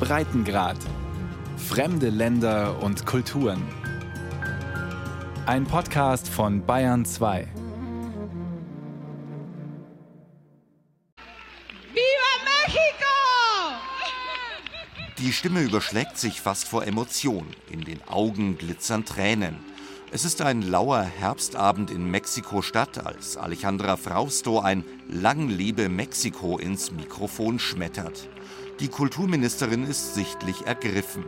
Breitengrad. Fremde Länder und Kulturen. Ein Podcast von Bayern 2. Die Stimme überschlägt sich fast vor Emotion. In den Augen glitzern Tränen. Es ist ein lauer Herbstabend in Mexiko-Stadt, als Alejandra Frausto ein Lang lebe Mexiko ins Mikrofon schmettert. Die Kulturministerin ist sichtlich ergriffen.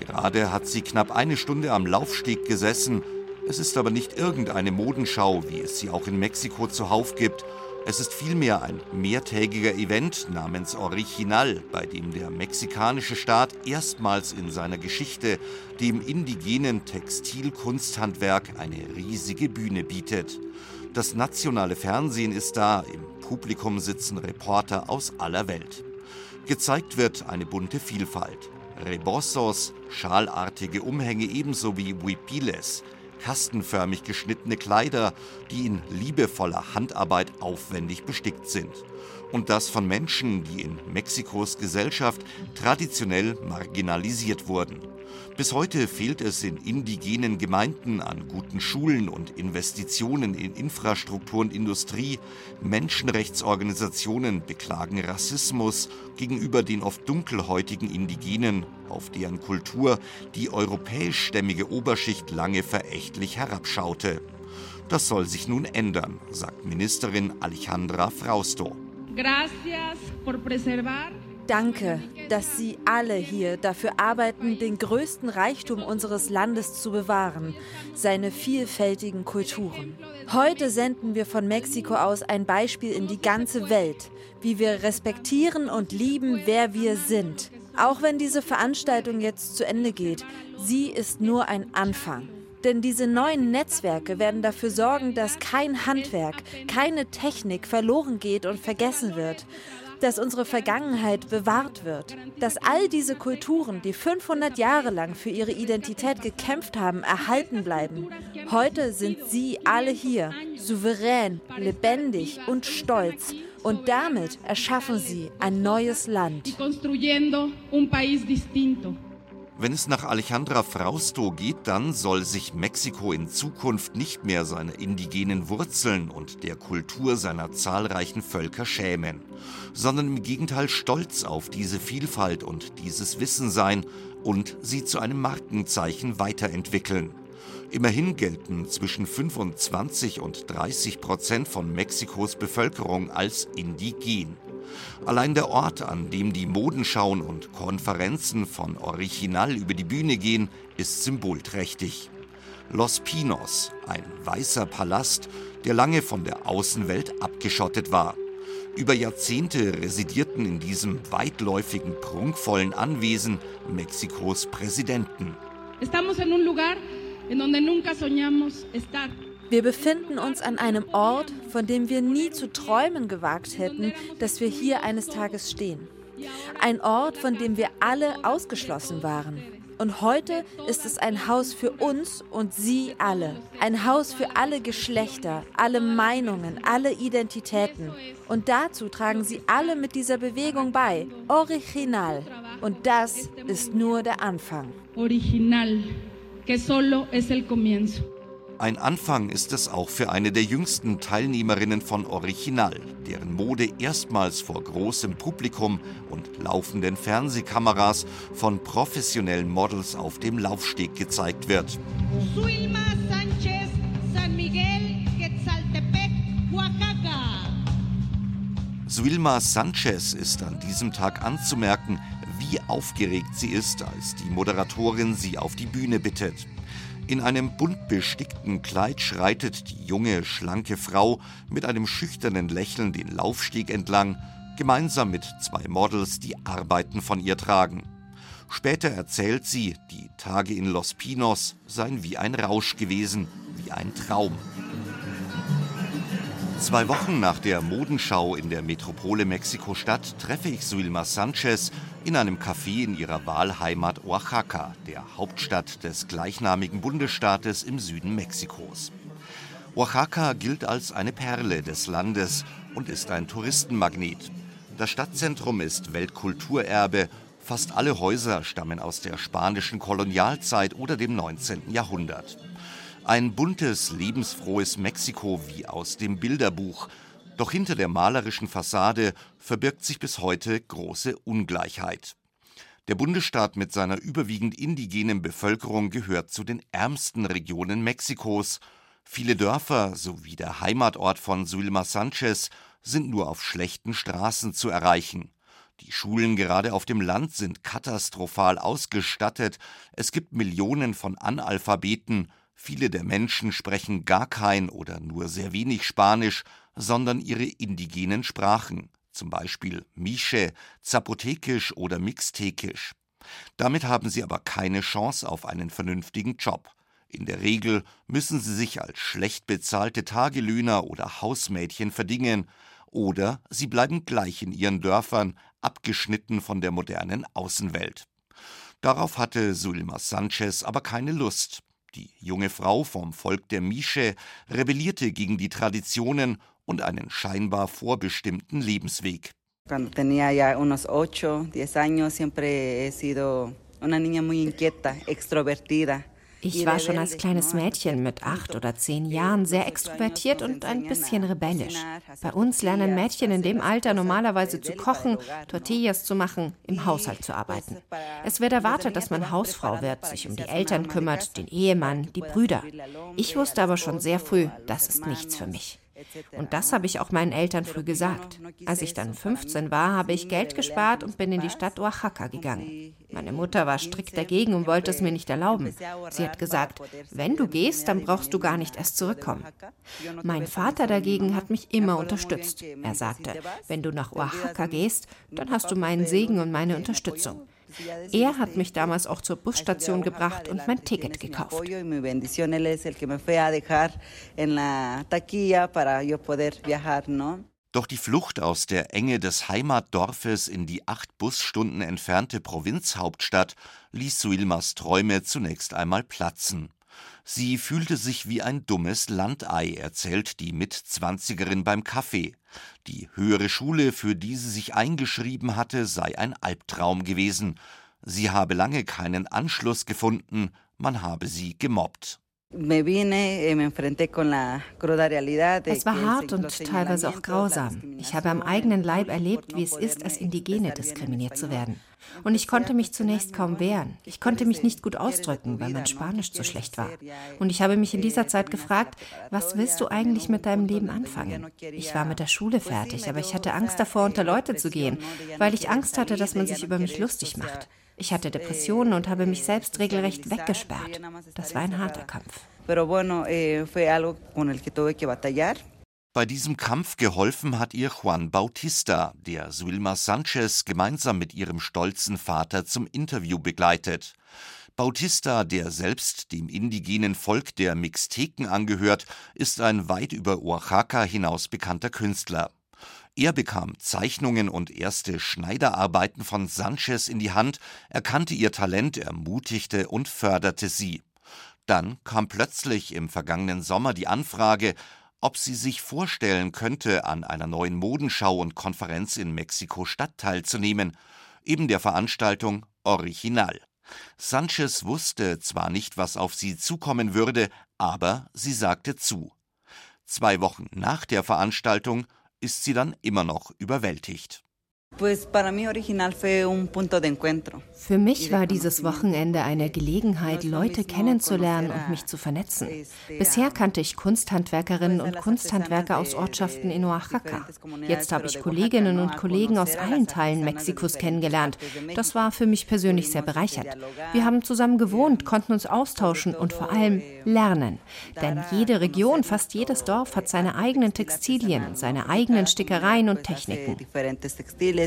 Gerade hat sie knapp eine Stunde am Laufsteg gesessen. Es ist aber nicht irgendeine Modenschau, wie es sie auch in Mexiko zuhauf gibt. Es ist vielmehr ein mehrtägiger Event namens Original, bei dem der mexikanische Staat erstmals in seiner Geschichte dem indigenen Textilkunsthandwerk eine riesige Bühne bietet. Das nationale Fernsehen ist da, im Publikum sitzen Reporter aus aller Welt. Gezeigt wird eine bunte Vielfalt. Rebossos, schalartige Umhänge ebenso wie Huipiles, kastenförmig geschnittene Kleider, die in liebevoller Handarbeit aufwendig bestickt sind. Und das von Menschen, die in Mexikos Gesellschaft traditionell marginalisiert wurden. Bis heute fehlt es in indigenen Gemeinden an guten Schulen und Investitionen in Infrastruktur und Industrie. Menschenrechtsorganisationen beklagen Rassismus gegenüber den oft dunkelhäutigen Indigenen, auf deren Kultur die europäischstämmige Oberschicht lange verächtlich herabschaute. Das soll sich nun ändern, sagt Ministerin Alejandra Frausto. Danke, dass Sie alle hier dafür arbeiten, den größten Reichtum unseres Landes zu bewahren, seine vielfältigen Kulturen. Heute senden wir von Mexiko aus ein Beispiel in die ganze Welt, wie wir respektieren und lieben, wer wir sind. Auch wenn diese Veranstaltung jetzt zu Ende geht, sie ist nur ein Anfang. Denn diese neuen Netzwerke werden dafür sorgen, dass kein Handwerk, keine Technik verloren geht und vergessen wird dass unsere Vergangenheit bewahrt wird, dass all diese Kulturen, die 500 Jahre lang für ihre Identität gekämpft haben, erhalten bleiben. Heute sind sie alle hier, souverän, lebendig und stolz. Und damit erschaffen sie ein neues Land. Wenn es nach Alejandra Frausto geht, dann soll sich Mexiko in Zukunft nicht mehr seiner indigenen Wurzeln und der Kultur seiner zahlreichen Völker schämen, sondern im Gegenteil stolz auf diese Vielfalt und dieses Wissen sein und sie zu einem Markenzeichen weiterentwickeln. Immerhin gelten zwischen 25 und 30 Prozent von Mexikos Bevölkerung als indigen. Allein der Ort, an dem die Modenschauen und Konferenzen von Original über die Bühne gehen, ist symbolträchtig. Los Pinos, ein weißer Palast, der lange von der Außenwelt abgeschottet war. Über Jahrzehnte residierten in diesem weitläufigen, prunkvollen Anwesen Mexikos Präsidenten. Estamos en un lugar en donde nunca soñamos estar. Wir befinden uns an einem Ort, von dem wir nie zu träumen gewagt hätten, dass wir hier eines Tages stehen. Ein Ort, von dem wir alle ausgeschlossen waren. Und heute ist es ein Haus für uns und Sie alle. Ein Haus für alle Geschlechter, alle Meinungen, alle Identitäten. Und dazu tragen Sie alle mit dieser Bewegung bei. Original. Und das ist nur der Anfang. Original. Que solo es el comienzo. Ein Anfang ist es auch für eine der jüngsten Teilnehmerinnen von Original, deren Mode erstmals vor großem Publikum und laufenden Fernsehkameras von professionellen Models auf dem Laufsteg gezeigt wird. Suilma Sanchez, San Miguel, Quetzaltepec, Oaxaca. Suilma Sanchez ist an diesem Tag anzumerken, wie aufgeregt sie ist, als die Moderatorin sie auf die Bühne bittet. In einem bunt bestickten Kleid schreitet die junge, schlanke Frau mit einem schüchternen Lächeln den Laufsteg entlang, gemeinsam mit zwei Models, die Arbeiten von ihr tragen. Später erzählt sie, die Tage in Los Pinos seien wie ein Rausch gewesen, wie ein Traum. Zwei Wochen nach der Modenschau in der Metropole Mexiko-Stadt treffe ich Suilma Sanchez in einem Café in ihrer Wahlheimat Oaxaca, der Hauptstadt des gleichnamigen Bundesstaates im Süden Mexikos. Oaxaca gilt als eine Perle des Landes und ist ein Touristenmagnet. Das Stadtzentrum ist Weltkulturerbe. Fast alle Häuser stammen aus der spanischen Kolonialzeit oder dem 19. Jahrhundert. Ein buntes, lebensfrohes Mexiko wie aus dem Bilderbuch. Doch hinter der malerischen Fassade verbirgt sich bis heute große Ungleichheit. Der Bundesstaat mit seiner überwiegend indigenen Bevölkerung gehört zu den ärmsten Regionen Mexikos. Viele Dörfer sowie der Heimatort von Zulma Sanchez sind nur auf schlechten Straßen zu erreichen. Die Schulen gerade auf dem Land sind katastrophal ausgestattet. Es gibt Millionen von Analphabeten. Viele der Menschen sprechen gar kein oder nur sehr wenig Spanisch, sondern ihre indigenen Sprachen zum Beispiel Mische, Zapotekisch oder Mixtekisch. Damit haben sie aber keine Chance auf einen vernünftigen Job. In der Regel müssen sie sich als schlecht bezahlte Tagelöhner oder Hausmädchen verdingen, oder sie bleiben gleich in ihren Dörfern, abgeschnitten von der modernen Außenwelt. Darauf hatte Sulma Sanchez aber keine Lust. Die junge Frau vom Volk der Mische rebellierte gegen die Traditionen und einen scheinbar vorbestimmten Lebensweg. Cuando tenía ya unos ocho, diez años, siempre he sido una niña muy inquieta, extrovertida. Ich war schon als kleines Mädchen mit acht oder zehn Jahren sehr extrovertiert und ein bisschen rebellisch. Bei uns lernen Mädchen in dem Alter normalerweise zu kochen, Tortillas zu machen, im Haushalt zu arbeiten. Es wird erwartet, dass man Hausfrau wird, sich um die Eltern kümmert, den Ehemann, die Brüder. Ich wusste aber schon sehr früh, das ist nichts für mich. Und das habe ich auch meinen Eltern früh gesagt. Als ich dann 15 war, habe ich Geld gespart und bin in die Stadt Oaxaca gegangen. Meine Mutter war strikt dagegen und wollte es mir nicht erlauben. Sie hat gesagt, wenn du gehst, dann brauchst du gar nicht erst zurückkommen. Mein Vater dagegen hat mich immer unterstützt. Er sagte, wenn du nach Oaxaca gehst, dann hast du meinen Segen und meine Unterstützung. Er hat mich damals auch zur Busstation gebracht und mein Ticket gekauft. Doch die Flucht aus der Enge des Heimatdorfes in die acht Busstunden entfernte Provinzhauptstadt ließ Suilmas Träume zunächst einmal platzen. Sie fühlte sich wie ein dummes Landei, erzählt die Mitzwanzigerin beim Kaffee. Die höhere Schule, für die sie sich eingeschrieben hatte, sei ein Albtraum gewesen. Sie habe lange keinen Anschluss gefunden, man habe sie gemobbt. Es war hart und teilweise auch grausam. Ich habe am eigenen Leib erlebt, wie es ist, als Indigene diskriminiert zu werden. Und ich konnte mich zunächst kaum wehren. Ich konnte mich nicht gut ausdrücken, weil mein Spanisch zu schlecht war. Und ich habe mich in dieser Zeit gefragt, was willst du eigentlich mit deinem Leben anfangen? Ich war mit der Schule fertig, aber ich hatte Angst davor, unter Leute zu gehen, weil ich Angst hatte, dass man sich über mich lustig macht. Ich hatte Depressionen und habe mich selbst regelrecht weggesperrt. Das war ein harter Kampf. Eh, Bei diesem Kampf geholfen hat ihr Juan Bautista, der Suilma Sanchez gemeinsam mit ihrem stolzen Vater zum Interview begleitet. Bautista, der selbst dem indigenen Volk der Mixteken angehört, ist ein weit über Oaxaca hinaus bekannter Künstler. Er bekam Zeichnungen und erste Schneiderarbeiten von Sanchez in die Hand, erkannte ihr Talent, ermutigte und förderte sie. Dann kam plötzlich im vergangenen Sommer die Anfrage, ob sie sich vorstellen könnte, an einer neuen Modenschau und Konferenz in Mexiko-Stadt teilzunehmen, eben der Veranstaltung Original. Sanchez wusste zwar nicht, was auf sie zukommen würde, aber sie sagte zu. Zwei Wochen nach der Veranstaltung ist sie dann immer noch überwältigt. Für mich war dieses Wochenende eine Gelegenheit, Leute kennenzulernen und mich zu vernetzen. Bisher kannte ich Kunsthandwerkerinnen und Kunsthandwerker aus Ortschaften in Oaxaca. Jetzt habe ich Kolleginnen und Kollegen aus allen Teilen Mexikos kennengelernt. Das war für mich persönlich sehr bereichernd. Wir haben zusammen gewohnt, konnten uns austauschen und vor allem lernen. Denn jede Region, fast jedes Dorf hat seine eigenen Textilien, seine eigenen Stickereien und Techniken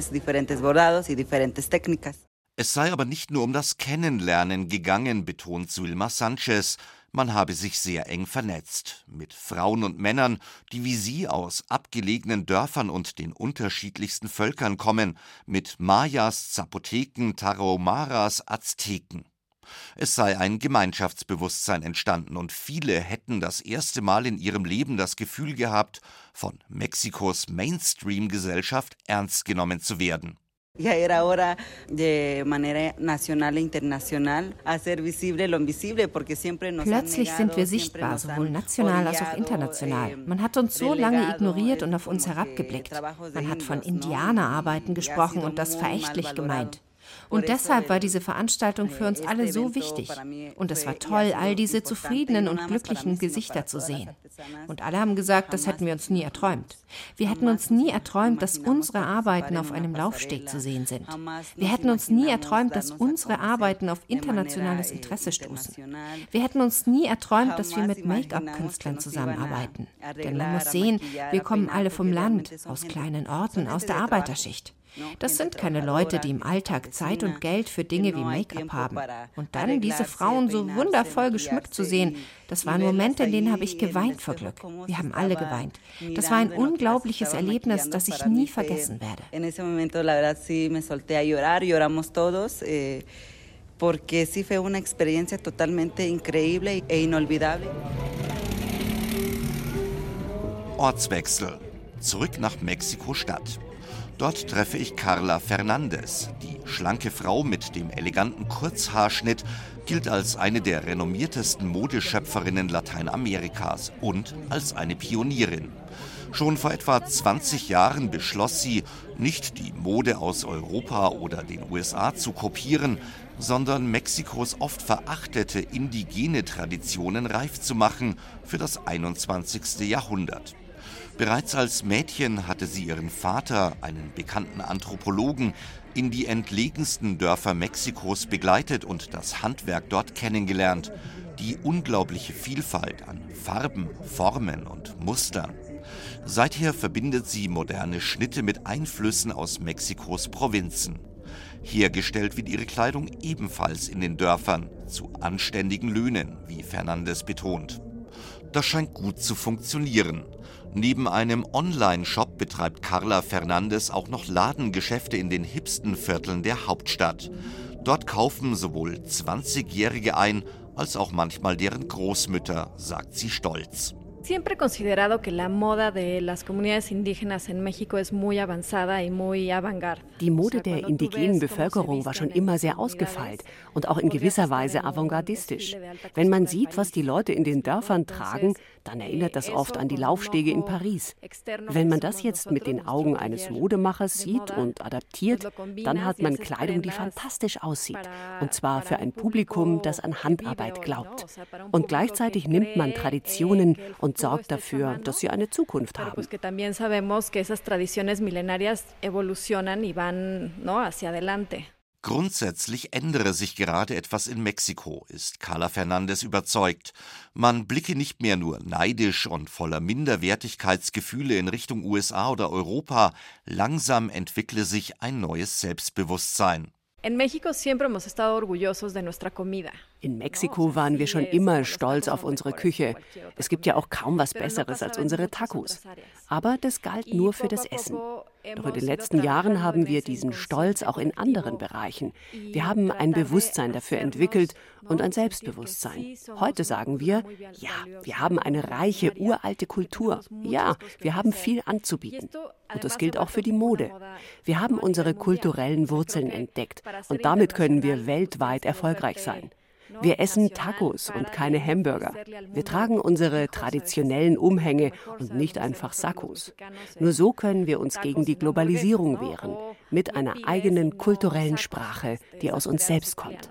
diferentes bordados y diferentes técnicas. Es sei aber nicht nur um das Kennenlernen gegangen, betont Zulma Sanchez. Man habe sich sehr eng vernetzt mit Frauen und Männern, die wie sie aus abgelegenen Dörfern und den unterschiedlichsten Völkern kommen, mit Mayas, Zapoteken, Tarahumaras, Azteken. Es sei ein Gemeinschaftsbewusstsein entstanden und viele hätten das erste Mal in ihrem Leben das Gefühl gehabt, von Mexikos Mainstream-Gesellschaft ernst genommen zu werden. Ya era hora de manera nacional e internacional hacer visible lo invisible, porque siempre nos Plötzlich sind wir sichtbar, sowohl national als auch international. Man hat uns so lange ignoriert und auf uns herabgeblickt. Man hat von Indianerarbeiten gesprochen und das verächtlich gemeint. Und deshalb war diese Veranstaltung für uns alle so wichtig. Und es war toll, all diese zufriedenen und glücklichen Gesichter zu sehen. Und alle haben gesagt, das hätten wir uns nie erträumt. Wir hätten uns nie erträumt, dass unsere Arbeiten auf einem Laufsteg zu sehen sind. Wir hätten uns nie erträumt, dass unsere Arbeiten auf internationales Interesse stoßen. Wir hätten uns nie erträumt, dass wir mit Make-up-Künstlern zusammenarbeiten. Denn man muss sehen, wir kommen alle vom Land, aus kleinen Orten, aus der Arbeiterschicht. Das sind keine Leute, die im Alltag Zeit und Geld für Dinge wie Make-up haben. Und dann diese Frauen so wundervoll geschmückt zu sehen, das waren Momente, in denen habe ich geweint vor Glück. Wir haben alle geweint. Das war ein unglaubliches Erlebnis, das ich nie vergessen werde. Porque sí fue una experiencia totalmente increíble e inolvidable. Ortswechsel. Zurück nach Mexiko-Stadt. Dort treffe ich Carla Fernandez. Die schlanke Frau mit dem eleganten Kurzhaarschnitt gilt als eine der renommiertesten Modeschöpferinnen Lateinamerikas und als eine Pionierin. Schon vor etwa 20 Jahren beschloss sie, nicht die Mode aus Europa oder den USA zu kopieren, sondern Mexikos oft verachtete indigene Traditionen reif zu machen für das 21. Jahrhundert. Bereits als Mädchen hatte sie ihren Vater, einen bekannten Anthropologen, in die entlegensten Dörfer Mexikos begleitet und das Handwerk dort kennengelernt. Die unglaubliche Vielfalt an Farben, Formen und Mustern. Seither verbindet sie moderne Schnitte mit Einflüssen aus Mexikos Provinzen. Hergestellt wird ihre Kleidung ebenfalls in den Dörfern, zu anständigen Löhnen, wie Fernandes betont. Das scheint gut zu funktionieren. Neben einem Online-Shop betreibt Carla Fernandes auch noch Ladengeschäfte in den hipsten Vierteln der Hauptstadt. Dort kaufen sowohl 20-Jährige ein, als auch manchmal deren Großmütter, sagt sie stolz. Siempre he considerado que la moda de las comunidades indígenas en México es muy avanzada y muy avant-garde. Die Mode der indigenen Bevölkerung war schon immer sehr ausgefeilt und auch in gewisser Weise avantgardistisch. Wenn man sieht, was die Leute in den Dörfern tragen, dann erinnert das oft an die Laufstege in Paris. Wenn man das jetzt mit den Augen eines Modemachers sieht und adaptiert, dann hat man Kleidung, die fantastisch aussieht. Und zwar für ein Publikum, das an Handarbeit glaubt. Und gleichzeitig nimmt man Traditionen und sorgt dafür, dass sie eine Zukunft haben. Grundsätzlich ändere sich gerade etwas in Mexiko, ist Carla Fernandez überzeugt. Man blicke nicht mehr nur neidisch und voller Minderwertigkeitsgefühle in Richtung USA oder Europa, langsam entwickle sich ein neues Selbstbewusstsein. In México siempre hemos estado orgullosos de nuestra comida. In Mexiko waren wir schon immer stolz auf unsere Küche. Es gibt ja auch kaum was Besseres als unsere Tacos. Aber das galt nur für das Essen. Doch in den letzten Jahren haben wir diesen Stolz auch in anderen Bereichen. Wir haben ein Bewusstsein dafür entwickelt und ein Selbstbewusstsein. Heute sagen wir, ja, wir haben eine reiche, uralte Kultur. Ja, wir haben viel anzubieten. Und das gilt auch für die Mode. Wir haben unsere kulturellen Wurzeln entdeckt und damit können wir weltweit erfolgreich sein. Wir essen Tacos und keine Hamburger. Wir tragen unsere traditionellen Umhänge und nicht einfach Sakkos. Nur so können wir uns gegen die Globalisierung wehren, mit einer eigenen kulturellen Sprache, die aus uns selbst kommt.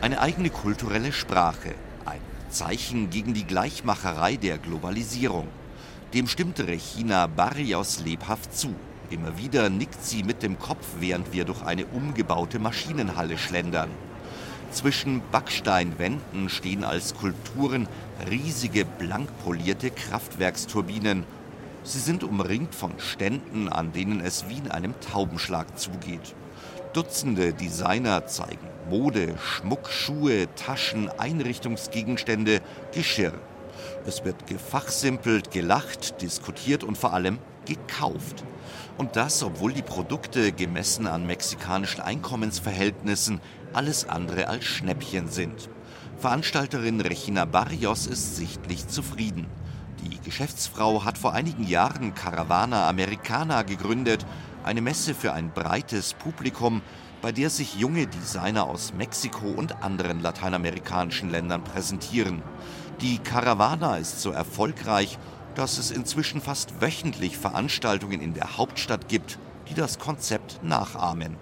Eine eigene kulturelle Sprache, ein Zeichen gegen die Gleichmacherei der Globalisierung. Dem stimmte Regina Barrios lebhaft zu. Immer wieder nickt sie mit dem Kopf, während wir durch eine umgebaute Maschinenhalle schlendern. Zwischen Backsteinwänden stehen als Skulpturen riesige blank polierte Kraftwerksturbinen. Sie sind umringt von Ständen, an denen es wie in einem Taubenschlag zugeht. Dutzende Designer zeigen Mode, Schmuck, Schuhe, Taschen, Einrichtungsgegenstände, Geschirr. Es wird gefachsimpelt, gelacht, diskutiert und vor allem gekauft. Und das, obwohl die Produkte gemessen an mexikanischen Einkommensverhältnissen alles andere als Schnäppchen sind. Veranstalterin Regina Barrios ist sichtlich zufrieden. Die Geschäftsfrau hat vor einigen Jahren Caravana Americana gegründet, eine Messe für ein breites Publikum, bei der sich junge Designer aus Mexiko und anderen lateinamerikanischen Ländern präsentieren. Die Caravana ist so erfolgreich, dass es inzwischen fast wöchentlich Veranstaltungen in der Hauptstadt gibt, die das Konzept nachahmen.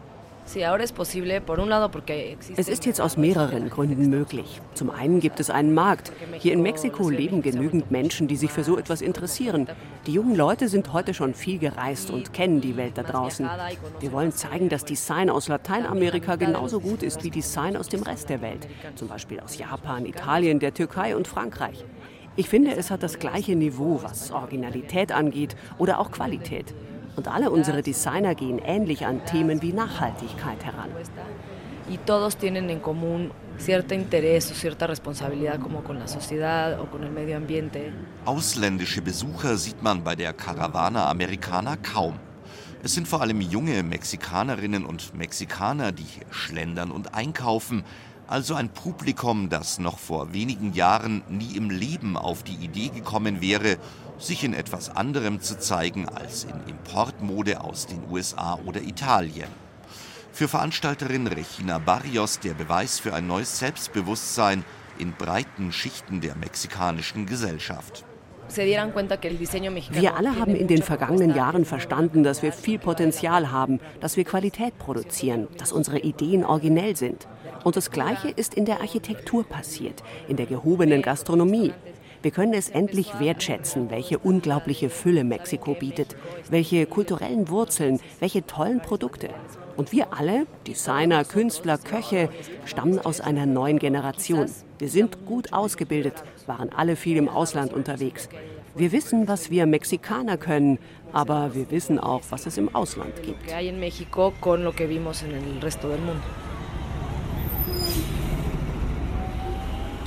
Es ist jetzt aus mehreren Gründen möglich. Zum einen gibt es einen Markt. Hier in Mexiko leben genügend Menschen, die sich für so etwas interessieren. Die jungen Leute sind heute schon viel gereist und kennen die Welt da draußen. Wir wollen zeigen, dass Design aus Lateinamerika genauso gut ist wie Design aus dem Rest der Welt. Zum Beispiel aus Japan, Italien, der Türkei und Frankreich. Ich finde, es hat das gleiche Niveau, was Originalität angeht oder auch Qualität. Und alle unsere Designer gehen ähnlich an Themen wie Nachhaltigkeit heran. Y todos tienen en común cierto interés o cierta responsabilidad como con la sociedad o con el medio ambiente. Ausländische Besucher sieht man bei der Caravana Americana kaum. Es sind vor allem junge Mexikanerinnen und Mexikaner, die hier schlendern und einkaufen, also ein Publikum, das noch vor wenigen Jahren nie im Leben auf die Idee gekommen wäre, sich in etwas anderem zu zeigen als in Importmode aus den USA oder Italien. Für Veranstalterin Regina Barrios der Beweis für ein neues Selbstbewusstsein in breiten Schichten der mexikanischen Gesellschaft. Wir alle haben in den vergangenen Jahren verstanden, dass wir viel Potenzial haben, dass wir Qualität produzieren, dass unsere Ideen originell sind. Und das Gleiche ist in der Architektur passiert, in der gehobenen Gastronomie. Wir können es endlich wertschätzen, welche unglaubliche Fülle Mexiko bietet, welche kulturellen Wurzeln, welche tollen Produkte. Und wir alle, Designer, Künstler, Köche, stammen aus einer neuen Generation. Wir sind gut ausgebildet, waren alle viel im Ausland unterwegs. Wir wissen, was wir Mexikaner können, aber wir wissen auch, was es im Ausland gibt.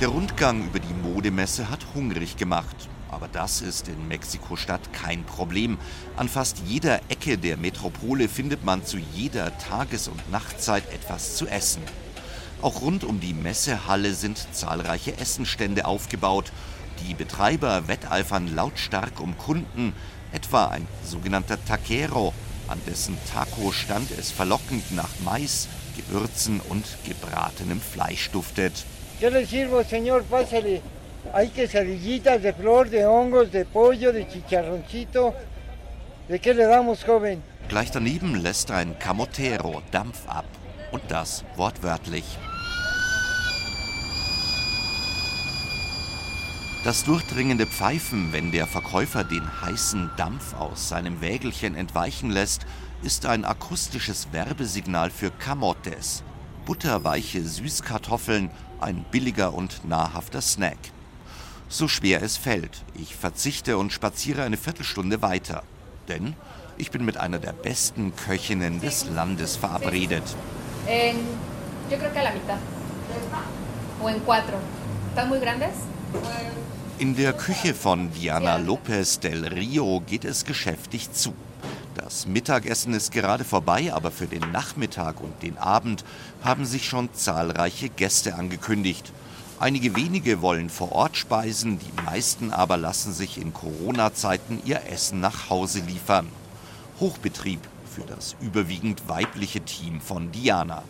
Der Rundgang über die Modemesse hat hungrig gemacht. Aber das ist in Mexiko-Stadt kein Problem. An fast jeder Ecke der Metropole findet man zu jeder Tages- und Nachtzeit etwas zu essen. Auch rund um die Messehalle sind zahlreiche Essenstände aufgebaut. Die Betreiber wetteifern lautstark um Kunden, etwa ein sogenannter Taquero, an dessen Taco-Stand es verlockend nach Mais, Gewürzen und gebratenem Fleisch duftet. Yo le sirvo, señor, pásale. Hay quesadillitas de flor, de hongos, de pollo, de chicharroncito. ¿De qué le damos, joven? Gleich daneben lässt ein Camotero Dampf ab. Und das wortwörtlich. Das durchdringende Pfeifen, wenn der Verkäufer den heißen Dampf aus seinem Wägelchen entweichen lässt, ist ein akustisches Werbesignal für Camotes, butterweiche Süßkartoffeln, ein billiger und nahrhafter Snack so schwer es fällt. Ich verzichte und spaziere eine Viertelstunde weiter. Denn ich bin mit einer der besten Köchinnen des Landes verabredet. In der Küche von Diana Lopez del Rio geht es geschäftig zu. Das Mittagessen ist gerade vorbei, aber für den Nachmittag und den Abend haben sich schon zahlreiche Gäste angekündigt. Einige wenige wollen vor Ort speisen, die meisten aber lassen sich in Corona-Zeiten ihr Essen nach Hause liefern. Hochbetrieb für das überwiegend weibliche Team von Diana.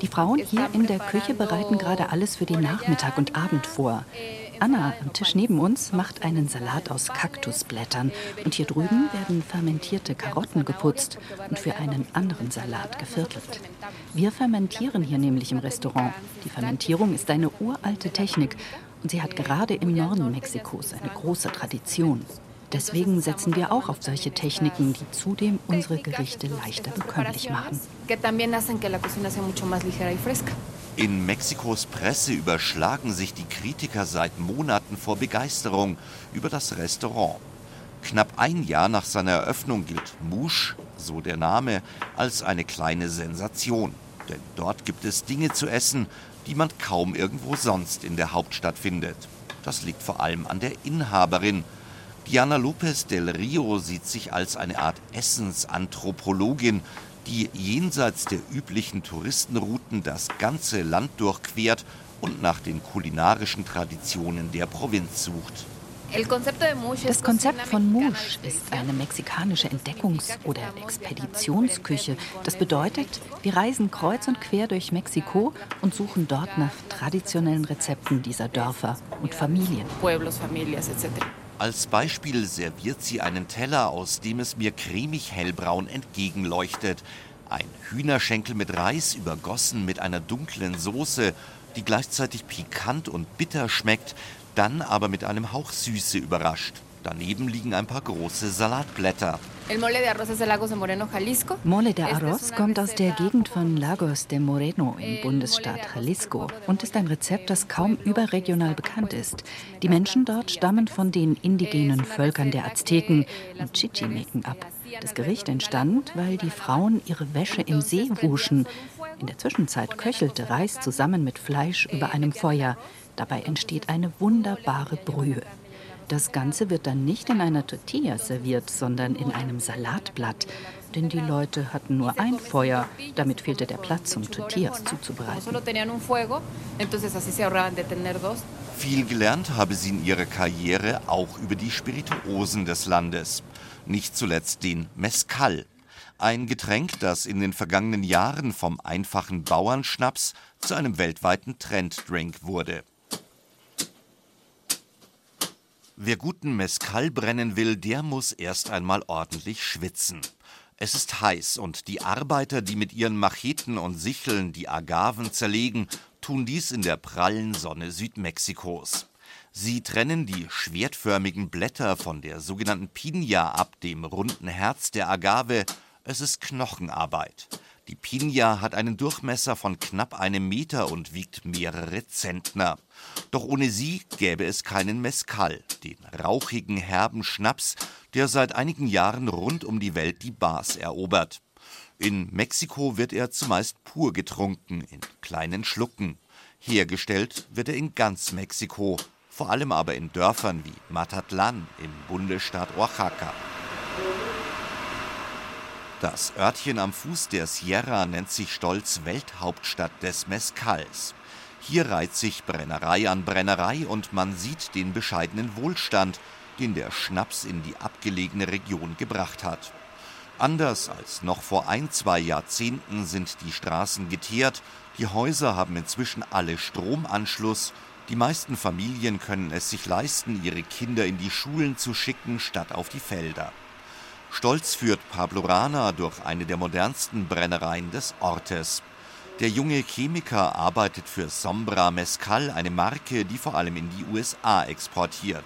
Die Frauen hier in der Küche bereiten gerade alles für den Nachmittag und Abend vor. Anna am Tisch neben uns macht einen Salat aus Kaktusblättern und hier drüben werden fermentierte Karotten geputzt und für einen anderen Salat geviertelt. Wir fermentieren hier nämlich im Restaurant. Die Fermentierung ist eine uralte Technik und sie hat gerade im Norden Mexikos eine große Tradition. Deswegen setzen wir auch auf solche Techniken, die zudem unsere Gerichte leichter bekömmlich machen. In Mexikos Presse überschlagen sich die Kritiker seit Monaten vor Begeisterung über das Restaurant. Knapp ein Jahr nach seiner Eröffnung gilt Musch, so der Name, als eine kleine Sensation. Denn dort gibt es Dinge zu essen, die man kaum irgendwo sonst in der Hauptstadt findet. Das liegt vor allem an der Inhaberin. Diana Lopez del Rio sieht sich als eine Art Essensanthropologin, die jenseits der üblichen Touristenrouten das ganze Land durchquert und nach den kulinarischen Traditionen der Provinz sucht. Das Konzept von Mouche ist eine mexikanische Entdeckungs- oder Expeditionsküche. Das bedeutet, wir reisen kreuz und quer durch Mexiko und suchen dort nach traditionellen Rezepten dieser Dörfer und Familien. Als Beispiel serviert sie einen Teller, aus dem es mir cremig hellbraun entgegenleuchtet. Ein Hühnerschenkel mit Reis übergossen mit einer dunklen Soße, die gleichzeitig pikant und bitter schmeckt, dann aber mit einem Hauch Süße überrascht. Daneben liegen ein paar große Salatblätter. Mole de Arroz kommt aus der Gegend von Lagos de Moreno im Bundesstaat Jalisco und ist ein Rezept, das kaum überregional bekannt ist. Die Menschen dort stammen von den indigenen Völkern der Azteken und Chichimeken ab. Das Gericht entstand, weil die Frauen ihre Wäsche im See wuschen. In der Zwischenzeit köchelte Reis zusammen mit Fleisch über einem Feuer. Dabei entsteht eine wunderbare Brühe. Das Ganze wird dann nicht in einer Tortilla serviert, sondern in einem Salatblatt. Denn die Leute hatten nur ein Feuer, damit fehlte der Platz, um Tortillas zuzubereiten. Viel gelernt habe sie in ihrer Karriere auch über die Spirituosen des Landes. Nicht zuletzt den Mezcal. Ein Getränk, das in den vergangenen Jahren vom einfachen Bauernschnaps zu einem weltweiten Trenddrink wurde. Wer guten Mescal brennen will, der muss erst einmal ordentlich schwitzen. Es ist heiß und die Arbeiter, die mit ihren Macheten und Sicheln die Agaven zerlegen, tun dies in der prallen Sonne Südmexikos. Sie trennen die schwertförmigen Blätter von der sogenannten Pinia ab, dem runden Herz der Agave. Es ist Knochenarbeit. Die Pinia hat einen Durchmesser von knapp einem Meter und wiegt mehrere Zentner. Doch ohne sie gäbe es keinen Mescal, den rauchigen, herben Schnaps, der seit einigen Jahren rund um die Welt die Bars erobert. In Mexiko wird er zumeist pur getrunken, in kleinen Schlucken. Hergestellt wird er in ganz Mexiko, vor allem aber in Dörfern wie Matatlan im Bundesstaat Oaxaca. Das Örtchen am Fuß der Sierra nennt sich stolz Welthauptstadt des Mezcals. Hier reiht sich Brennerei an Brennerei und man sieht den bescheidenen Wohlstand, den der Schnaps in die abgelegene Region gebracht hat. Anders als noch vor ein, zwei Jahrzehnten sind die Straßen geteert, die Häuser haben inzwischen alle Stromanschluss, die meisten Familien können es sich leisten, ihre Kinder in die Schulen zu schicken, statt auf die Felder. Stolz führt Pablo Rana durch eine der modernsten Brennereien des Ortes. Der junge Chemiker arbeitet für Sombra Mescal, eine Marke, die vor allem in die USA exportiert.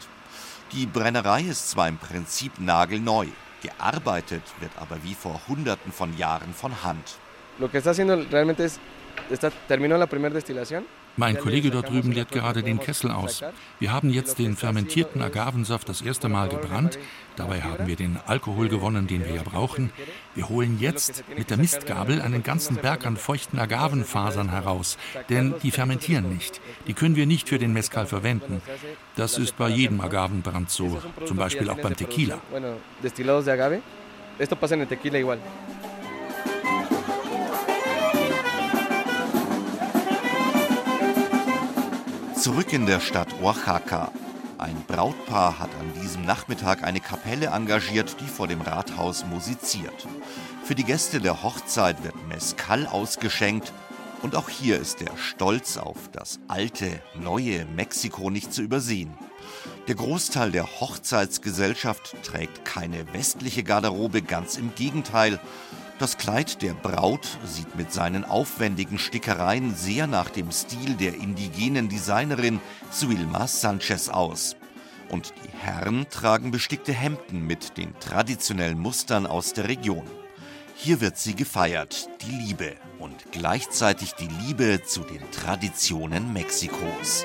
Die Brennerei ist zwar im Prinzip nagelneu, gearbeitet wird aber wie vor Hunderten von Jahren von Hand. Lo que está haciendo realmente es, está, mein Kollege dort drüben leert gerade den Kessel aus. Wir haben jetzt den fermentierten Agavensaft das erste Mal gebrannt. Dabei haben wir den Alkohol gewonnen, den wir ja brauchen. Wir holen jetzt mit der Mistgabel einen ganzen Berg an feuchten Agavenfasern heraus, denn die fermentieren nicht. Die können wir nicht für den Mezcal verwenden. Das ist bei jedem Agavenbrand so, zum Beispiel auch beim Tequila. Esto pasa en el tequila igual. Zurück in der Stadt Oaxaca. Ein Brautpaar hat an diesem Nachmittag eine Kapelle engagiert, die vor dem Rathaus musiziert. Für die Gäste der Hochzeit wird Mezcal ausgeschenkt und auch hier ist der Stolz auf das alte, neue Mexiko nicht zu übersehen. Der Großteil der Hochzeitsgesellschaft trägt keine westliche Garderobe, ganz im Gegenteil. Das Kleid der Braut sieht mit seinen aufwendigen Stickereien sehr nach dem Stil der indigenen Designerin Suilma Sanchez aus. Und die Herren tragen bestickte Hemden mit den traditionellen Mustern aus der Region. Hier wird sie gefeiert, die Liebe und gleichzeitig die Liebe zu den Traditionen Mexikos.